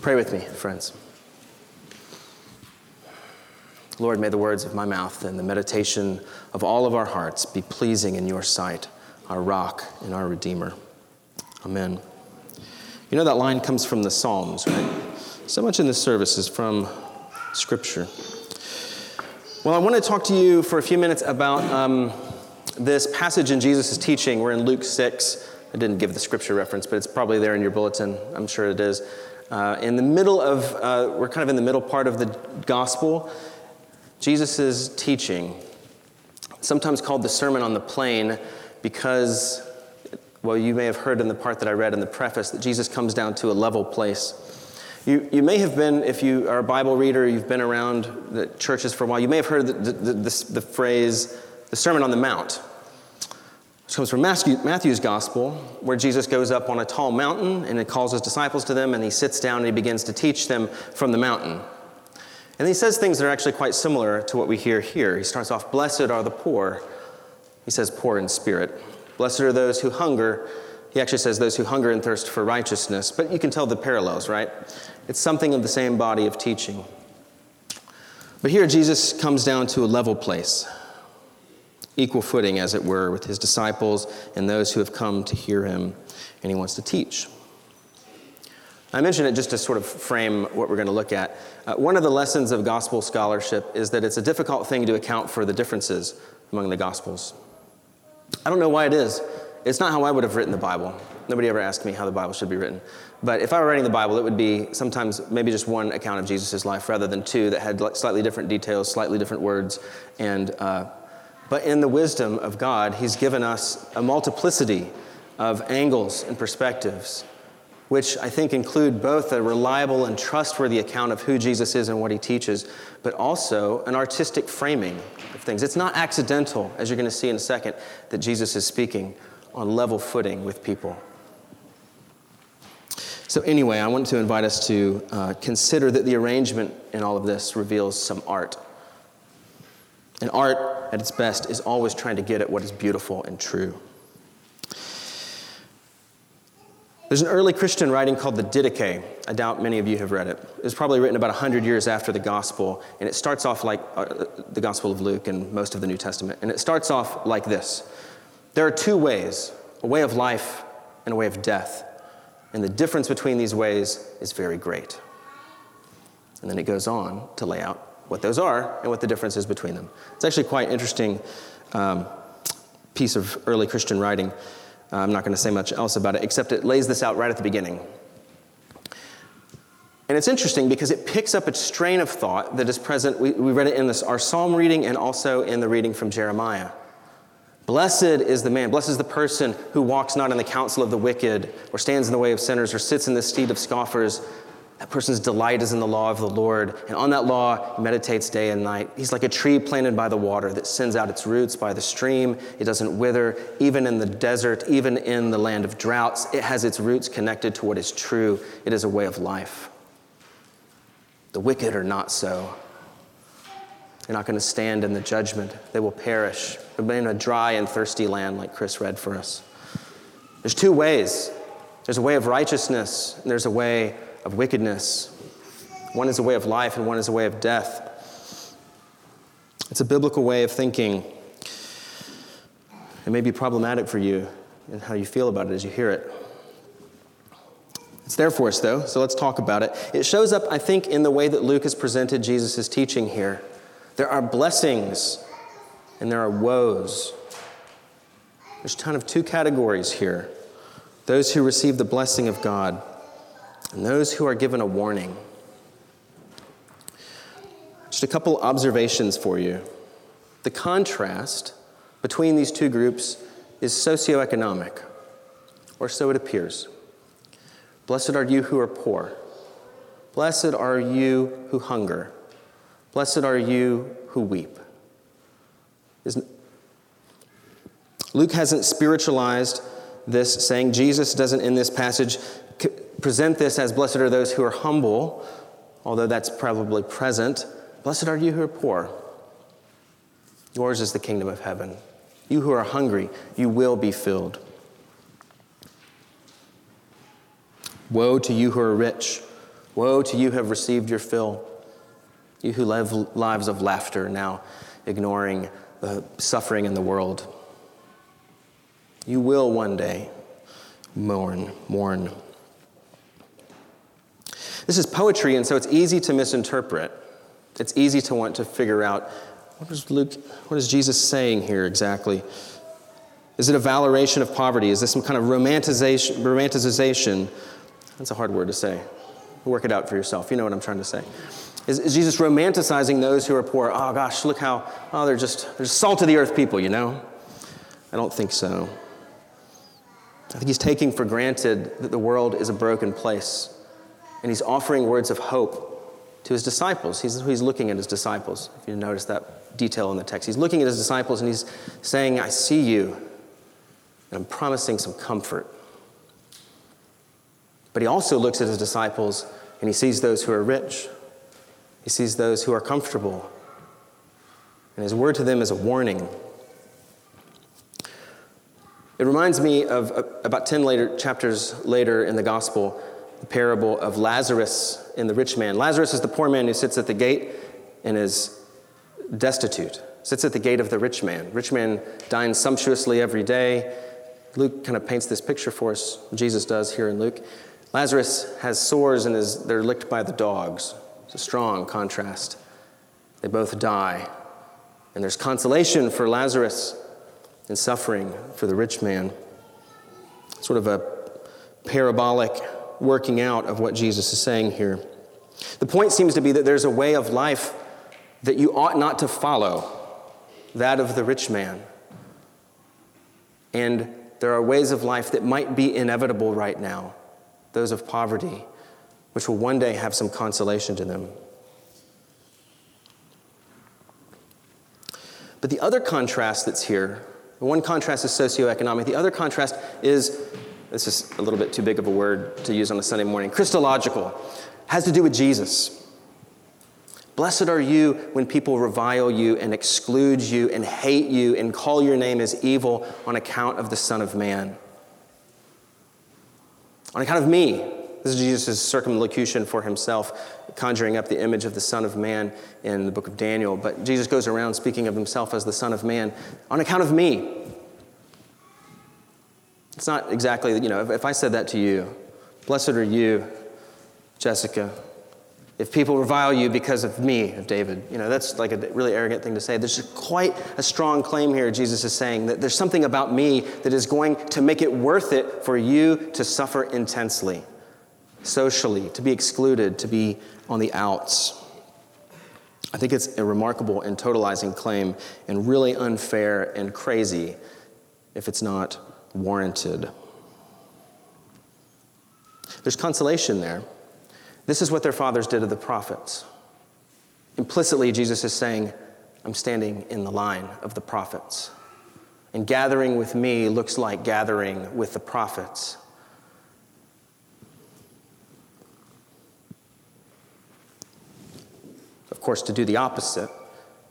Pray with me, friends. Lord, may the words of my mouth and the meditation of all of our hearts be pleasing in your sight, our rock and our Redeemer. Amen. You know that line comes from the Psalms, right? So much in this service is from Scripture. Well, I want to talk to you for a few minutes about um, this passage in Jesus' teaching. We're in Luke 6. I didn't give the scripture reference, but it's probably there in your bulletin. I'm sure it is. Uh, in the middle of, uh, we're kind of in the middle part of the gospel. Jesus' teaching, sometimes called the Sermon on the Plain, because, well, you may have heard in the part that I read in the preface that Jesus comes down to a level place. You, you may have been, if you are a Bible reader, you've been around the churches for a while, you may have heard the, the, the, the phrase, the Sermon on the Mount. This comes from Matthew's Gospel, where Jesus goes up on a tall mountain and he calls his disciples to them and he sits down and he begins to teach them from the mountain. And he says things that are actually quite similar to what we hear here. He starts off, Blessed are the poor. He says, Poor in spirit. Blessed are those who hunger. He actually says, Those who hunger and thirst for righteousness. But you can tell the parallels, right? It's something of the same body of teaching. But here, Jesus comes down to a level place equal footing, as it were, with his disciples and those who have come to hear him, and he wants to teach. I mention it just to sort of frame what we're going to look at. Uh, one of the lessons of gospel scholarship is that it's a difficult thing to account for the differences among the gospels. I don't know why it is. It's not how I would have written the Bible. Nobody ever asked me how the Bible should be written. But if I were writing the Bible, it would be sometimes maybe just one account of Jesus' life rather than two that had slightly different details, slightly different words, and uh, but in the wisdom of God, He's given us a multiplicity of angles and perspectives, which I think include both a reliable and trustworthy account of who Jesus is and what He teaches, but also an artistic framing of things. It's not accidental, as you're going to see in a second, that Jesus is speaking on level footing with people. So, anyway, I want to invite us to uh, consider that the arrangement in all of this reveals some art. And art, at its best, is always trying to get at what is beautiful and true. There's an early Christian writing called the Didache. I doubt many of you have read it. It was probably written about 100 years after the Gospel, and it starts off like uh, the Gospel of Luke and most of the New Testament. And it starts off like this There are two ways a way of life and a way of death. And the difference between these ways is very great. And then it goes on to lay out what those are and what the difference is between them. It's actually quite interesting um, piece of early Christian writing. Uh, I'm not going to say much else about it, except it lays this out right at the beginning. And it's interesting because it picks up a strain of thought that is present. We, we read it in this, our psalm reading and also in the reading from Jeremiah. Blessed is the man, blessed is the person who walks not in the counsel of the wicked, or stands in the way of sinners, or sits in the seat of scoffers, that person's delight is in the law of the Lord, and on that law he meditates day and night. He's like a tree planted by the water that sends out its roots by the stream. It doesn't wither, even in the desert, even in the land of droughts. It has its roots connected to what is true. It is a way of life. The wicked are not so. They're not going to stand in the judgment, they will perish. They'll be in a dry and thirsty land, like Chris read for us. There's two ways there's a way of righteousness, and there's a way of wickedness. One is a way of life, and one is a way of death. It's a biblical way of thinking. It may be problematic for you and how you feel about it as you hear it. It's there for us, though, so let's talk about it. It shows up, I think, in the way that Luke has presented Jesus' teaching here. There are blessings and there are woes. There's kind of two categories here those who receive the blessing of God and those who are given a warning. Just a couple observations for you. The contrast between these two groups is socioeconomic, or so it appears. Blessed are you who are poor. Blessed are you who hunger. Blessed are you who weep. Isn't... Luke hasn't spiritualized this, saying Jesus doesn't in this passage present this as blessed are those who are humble, although that's probably present. Blessed are you who are poor. Yours is the kingdom of heaven. You who are hungry, you will be filled. Woe to you who are rich. Woe to you who have received your fill, you who live lives of laughter, now ignoring the suffering in the world. You will one day mourn, mourn. This is poetry, and so it's easy to misinterpret. It's easy to want to figure out what is Luke, what is Jesus saying here exactly? Is it a valoration of poverty? Is this some kind of romanticization? romanticization? That's a hard word to say. Work it out for yourself. You know what I'm trying to say. Is, is Jesus romanticizing those who are poor? Oh gosh, look how, oh, they're just, they're just salt of the earth people, you know? I don't think so. I think he's taking for granted that the world is a broken place. And he's offering words of hope to his disciples. He's, he's looking at his disciples, if you notice that detail in the text. He's looking at his disciples and he's saying, I see you, and I'm promising some comfort. But he also looks at his disciples and he sees those who are rich, he sees those who are comfortable. And his word to them is a warning. It reminds me of uh, about 10 later, chapters later in the gospel, the parable of Lazarus and the rich man. Lazarus is the poor man who sits at the gate and is destitute, sits at the gate of the rich man. Rich man dines sumptuously every day. Luke kind of paints this picture for us, Jesus does here in Luke. Lazarus has sores and is, they're licked by the dogs. It's a strong contrast. They both die. And there's consolation for Lazarus and suffering for the rich man. Sort of a parabolic working out of what Jesus is saying here. The point seems to be that there's a way of life that you ought not to follow, that of the rich man. And there are ways of life that might be inevitable right now those of poverty, which will one day have some consolation to them. But the other contrast that's here, the one contrast is socioeconomic, the other contrast is this is a little bit too big of a word to use on a Sunday morning, Christological, has to do with Jesus. Blessed are you when people revile you and exclude you and hate you and call your name as evil on account of the Son of Man. On account of me, this is Jesus' circumlocution for himself, conjuring up the image of the Son of Man in the book of Daniel. But Jesus goes around speaking of himself as the Son of Man on account of me. It's not exactly, you know, if, if I said that to you, blessed are you, Jessica, if people revile you because of me, of David, you know, that's like a really arrogant thing to say. There's quite a strong claim here, Jesus is saying, that there's something about me that is going to make it worth it for you to suffer intensely, socially, to be excluded, to be on the outs. I think it's a remarkable and totalizing claim and really unfair and crazy if it's not warranted. There's consolation there. This is what their fathers did to the prophets. Implicitly, Jesus is saying, I'm standing in the line of the prophets. And gathering with me looks like gathering with the prophets. Of course, to do the opposite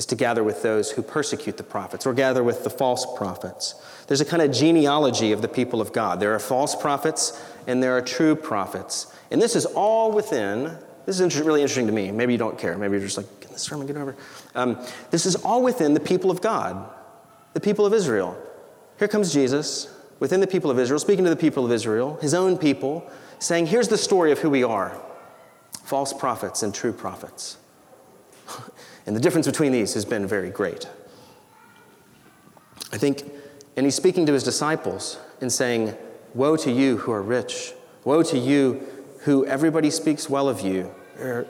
is to gather with those who persecute the prophets or gather with the false prophets. There's a kind of genealogy of the people of God. There are false prophets and there are true prophets. And this is all within, this is really interesting to me. Maybe you don't care. Maybe you're just like, get this sermon, get over. Um, this is all within the people of God, the people of Israel. Here comes Jesus within the people of Israel, speaking to the people of Israel, his own people, saying, Here's the story of who we are false prophets and true prophets. and the difference between these has been very great. I think, and he's speaking to his disciples and saying, Woe to you who are rich. Woe to you who everybody speaks well of you, er,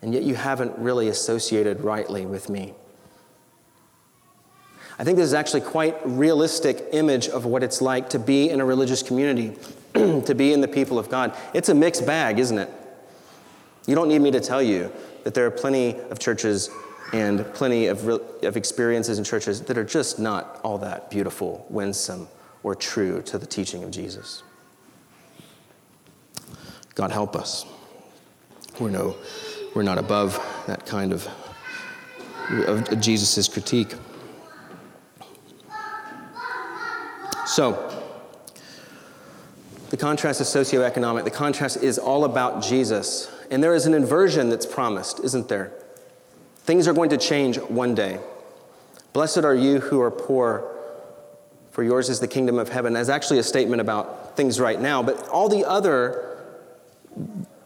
and yet you haven't really associated rightly with me. I think this is actually quite realistic image of what it's like to be in a religious community, to be in the people of God. It's a mixed bag, isn't it? You don't need me to tell you that there are plenty of churches and plenty of, re- of experiences in churches that are just not all that beautiful, winsome, or true to the teaching of Jesus. God help us. We're, no, we're not above that kind of, of Jesus' critique. So, the contrast is socioeconomic. The contrast is all about Jesus And there is an inversion that's promised, isn't there? Things are going to change one day. Blessed are you who are poor, for yours is the kingdom of heaven. That's actually a statement about things right now, but all the other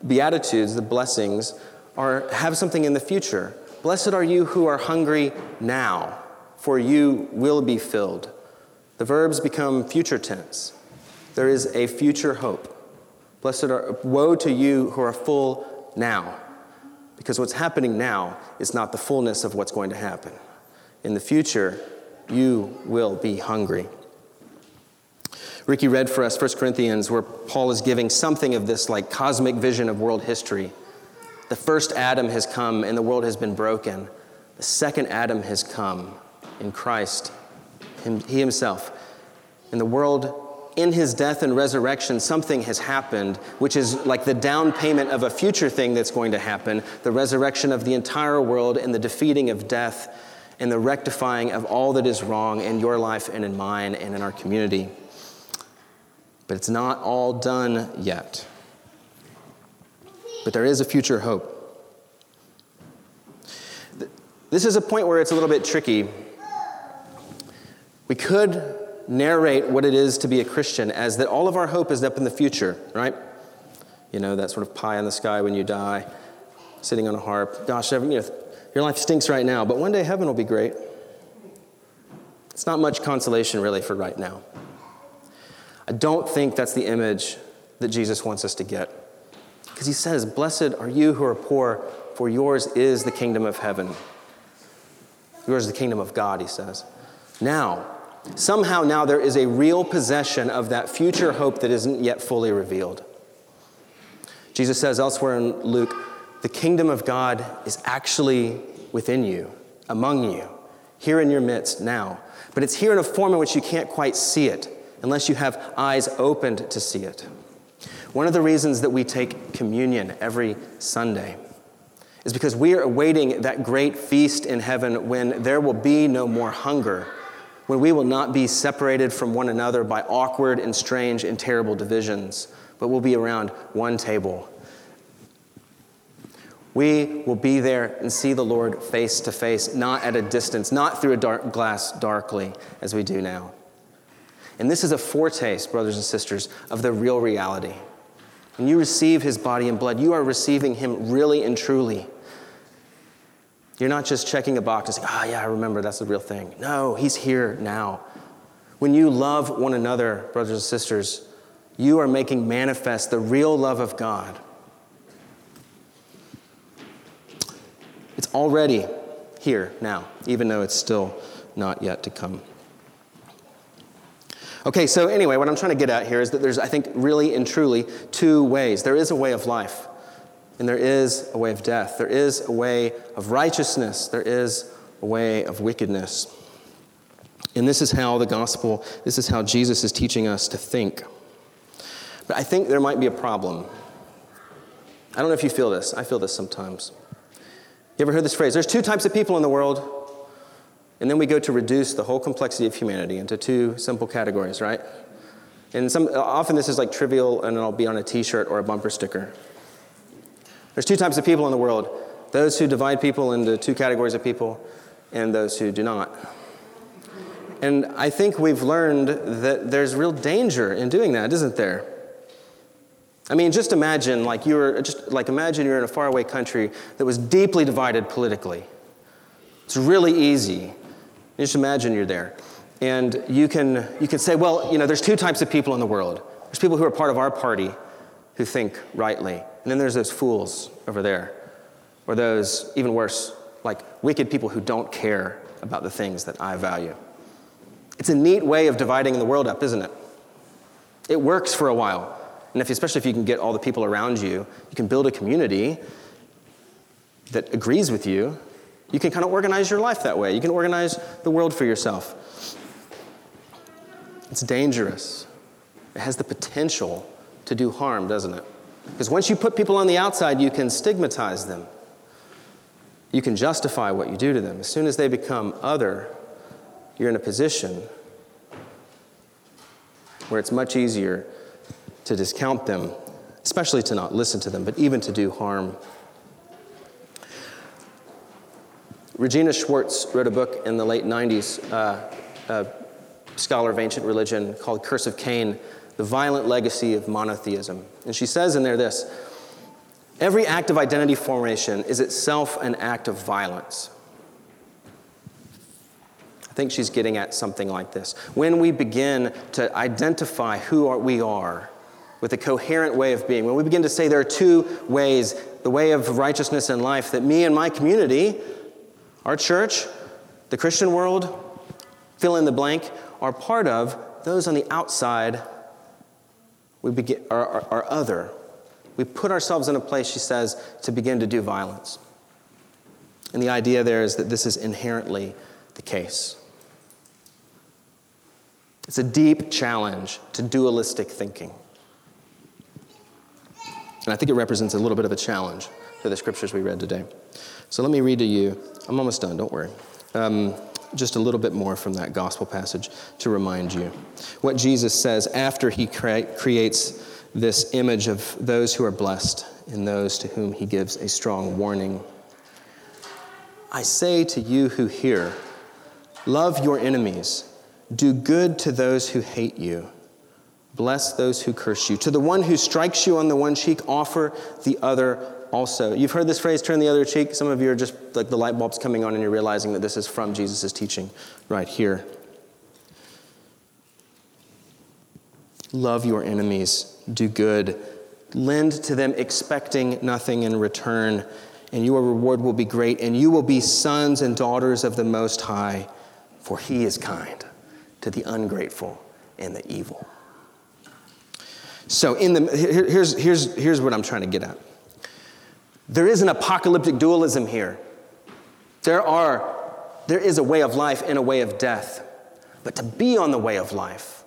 beatitudes, the blessings, are have something in the future. Blessed are you who are hungry now, for you will be filled. The verbs become future tense. There is a future hope. Blessed are woe to you who are full now, because what's happening now is not the fullness of what's going to happen. In the future, you will be hungry. Ricky read for us 1 Corinthians, where Paul is giving something of this like cosmic vision of world history. The first Adam has come and the world has been broken. The second Adam has come in Christ, him, He Himself. And the world, in His death and resurrection, something has happened, which is like the down payment of a future thing that's going to happen the resurrection of the entire world and the defeating of death and the rectifying of all that is wrong in your life and in mine and in our community. But it's not all done yet. But there is a future hope. This is a point where it's a little bit tricky. We could narrate what it is to be a Christian as that all of our hope is up in the future, right? You know, that sort of pie in the sky when you die, sitting on a harp. Gosh, you know, your life stinks right now, but one day heaven will be great. It's not much consolation, really, for right now. I don't think that's the image that Jesus wants us to get. Because he says, Blessed are you who are poor, for yours is the kingdom of heaven. Yours is the kingdom of God, he says. Now, somehow now there is a real possession of that future hope that isn't yet fully revealed. Jesus says elsewhere in Luke, the kingdom of God is actually within you, among you, here in your midst now. But it's here in a form in which you can't quite see it unless you have eyes opened to see it. One of the reasons that we take communion every Sunday is because we are awaiting that great feast in heaven when there will be no more hunger, when we will not be separated from one another by awkward and strange and terrible divisions, but we'll be around one table. We will be there and see the Lord face to face, not at a distance, not through a dark glass darkly as we do now. And this is a foretaste, brothers and sisters, of the real reality. When you receive his body and blood, you are receiving him really and truly. You're not just checking a box and saying, ah, oh, yeah, I remember, that's the real thing. No, he's here now. When you love one another, brothers and sisters, you are making manifest the real love of God. It's already here now, even though it's still not yet to come. Okay, so anyway, what I'm trying to get at here is that there's, I think, really and truly two ways. There is a way of life, and there is a way of death. There is a way of righteousness, there is a way of wickedness. And this is how the gospel, this is how Jesus is teaching us to think. But I think there might be a problem. I don't know if you feel this. I feel this sometimes. You ever heard this phrase? There's two types of people in the world and then we go to reduce the whole complexity of humanity into two simple categories, right? And some, often this is like trivial and it'll be on a t shirt or a bumper sticker. There's two types of people in the world those who divide people into two categories of people and those who do not. And I think we've learned that there's real danger in doing that, isn't there? I mean, just imagine like you're just like imagine you're in a faraway country that was deeply divided politically. It's really easy just imagine you're there. And you can, you can say, well, you know, there's two types of people in the world. There's people who are part of our party who think rightly. And then there's those fools over there. Or those, even worse, like wicked people who don't care about the things that I value. It's a neat way of dividing the world up, isn't it? It works for a while. And if, especially if you can get all the people around you, you can build a community that agrees with you you can kind of organize your life that way. You can organize the world for yourself. It's dangerous. It has the potential to do harm, doesn't it? Because once you put people on the outside, you can stigmatize them. You can justify what you do to them. As soon as they become other, you're in a position where it's much easier to discount them especially to not listen to them, but even to do harm. Regina Schwartz wrote a book in the late 90s, uh, a scholar of ancient religion, called Curse of Cain The Violent Legacy of Monotheism. And she says in there this Every act of identity formation is itself an act of violence. I think she's getting at something like this. When we begin to identify who we are with a coherent way of being, when we begin to say there are two ways the way of righteousness and life that me and my community our church, the Christian world, fill in the blank, are part of, those on the outside we begin, are other. We put ourselves in a place, she says, to begin to do violence. And the idea there is that this is inherently the case. It's a deep challenge to dualistic thinking. And I think it represents a little bit of a challenge for the scriptures we read today. So let me read to you. I'm almost done, don't worry. Um, just a little bit more from that gospel passage to remind you what Jesus says after he cre- creates this image of those who are blessed and those to whom he gives a strong warning. I say to you who hear, love your enemies, do good to those who hate you, bless those who curse you. To the one who strikes you on the one cheek, offer the other also. You've heard this phrase, turn the other cheek. Some of you are just like the light bulb's coming on and you're realizing that this is from Jesus' teaching right here. Love your enemies, do good, lend to them expecting nothing in return, and your reward will be great, and you will be sons and daughters of the Most High, for He is kind to the ungrateful and the evil. So, in the, here, here's, here's, here's what I'm trying to get at. There is an apocalyptic dualism here. There, are, there is a way of life and a way of death. But to be on the way of life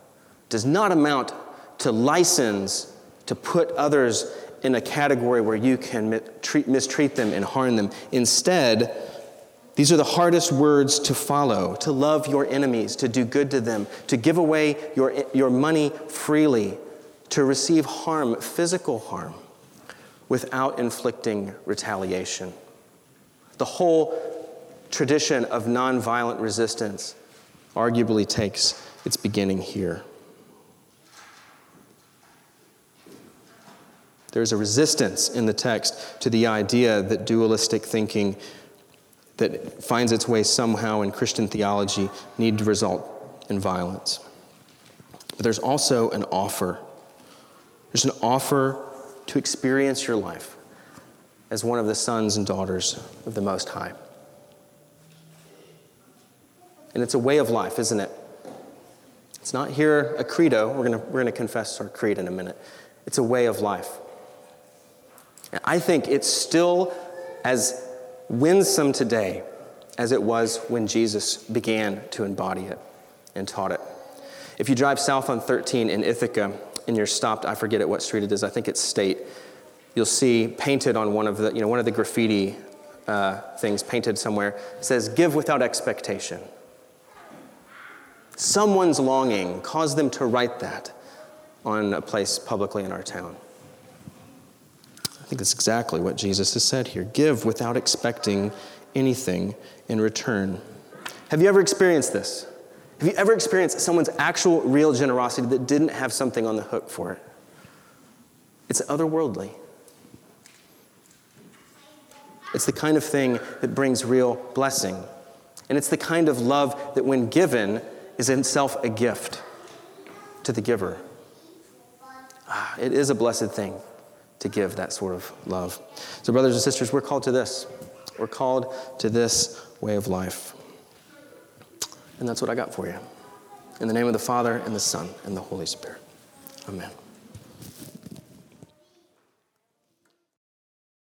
does not amount to license to put others in a category where you can mistreat them and harm them. Instead, these are the hardest words to follow to love your enemies, to do good to them, to give away your, your money freely, to receive harm, physical harm without inflicting retaliation. The whole tradition of nonviolent resistance arguably takes its beginning here. There's a resistance in the text to the idea that dualistic thinking that finds its way somehow in Christian theology need to result in violence. But there's also an offer. There's an offer to experience your life as one of the sons and daughters of the Most High. And it's a way of life, isn't it? It's not here a credo. We're going we're to confess our creed in a minute. It's a way of life. And I think it's still as winsome today as it was when Jesus began to embody it and taught it. If you drive south on 13 in Ithaca, and you're stopped, I forget at what street it is, I think it's State, you'll see painted on one of the, you know, one of the graffiti uh, things painted somewhere says, Give without expectation. Someone's longing caused them to write that on a place publicly in our town. I think that's exactly what Jesus has said here. Give without expecting anything in return. Have you ever experienced this? Have you ever experienced someone's actual real generosity that didn't have something on the hook for it? It's otherworldly. It's the kind of thing that brings real blessing. And it's the kind of love that, when given, is in itself a gift to the giver. Ah, it is a blessed thing to give that sort of love. So, brothers and sisters, we're called to this. We're called to this way of life. And that's what I got for you. In the name of the Father, and the Son, and the Holy Spirit. Amen.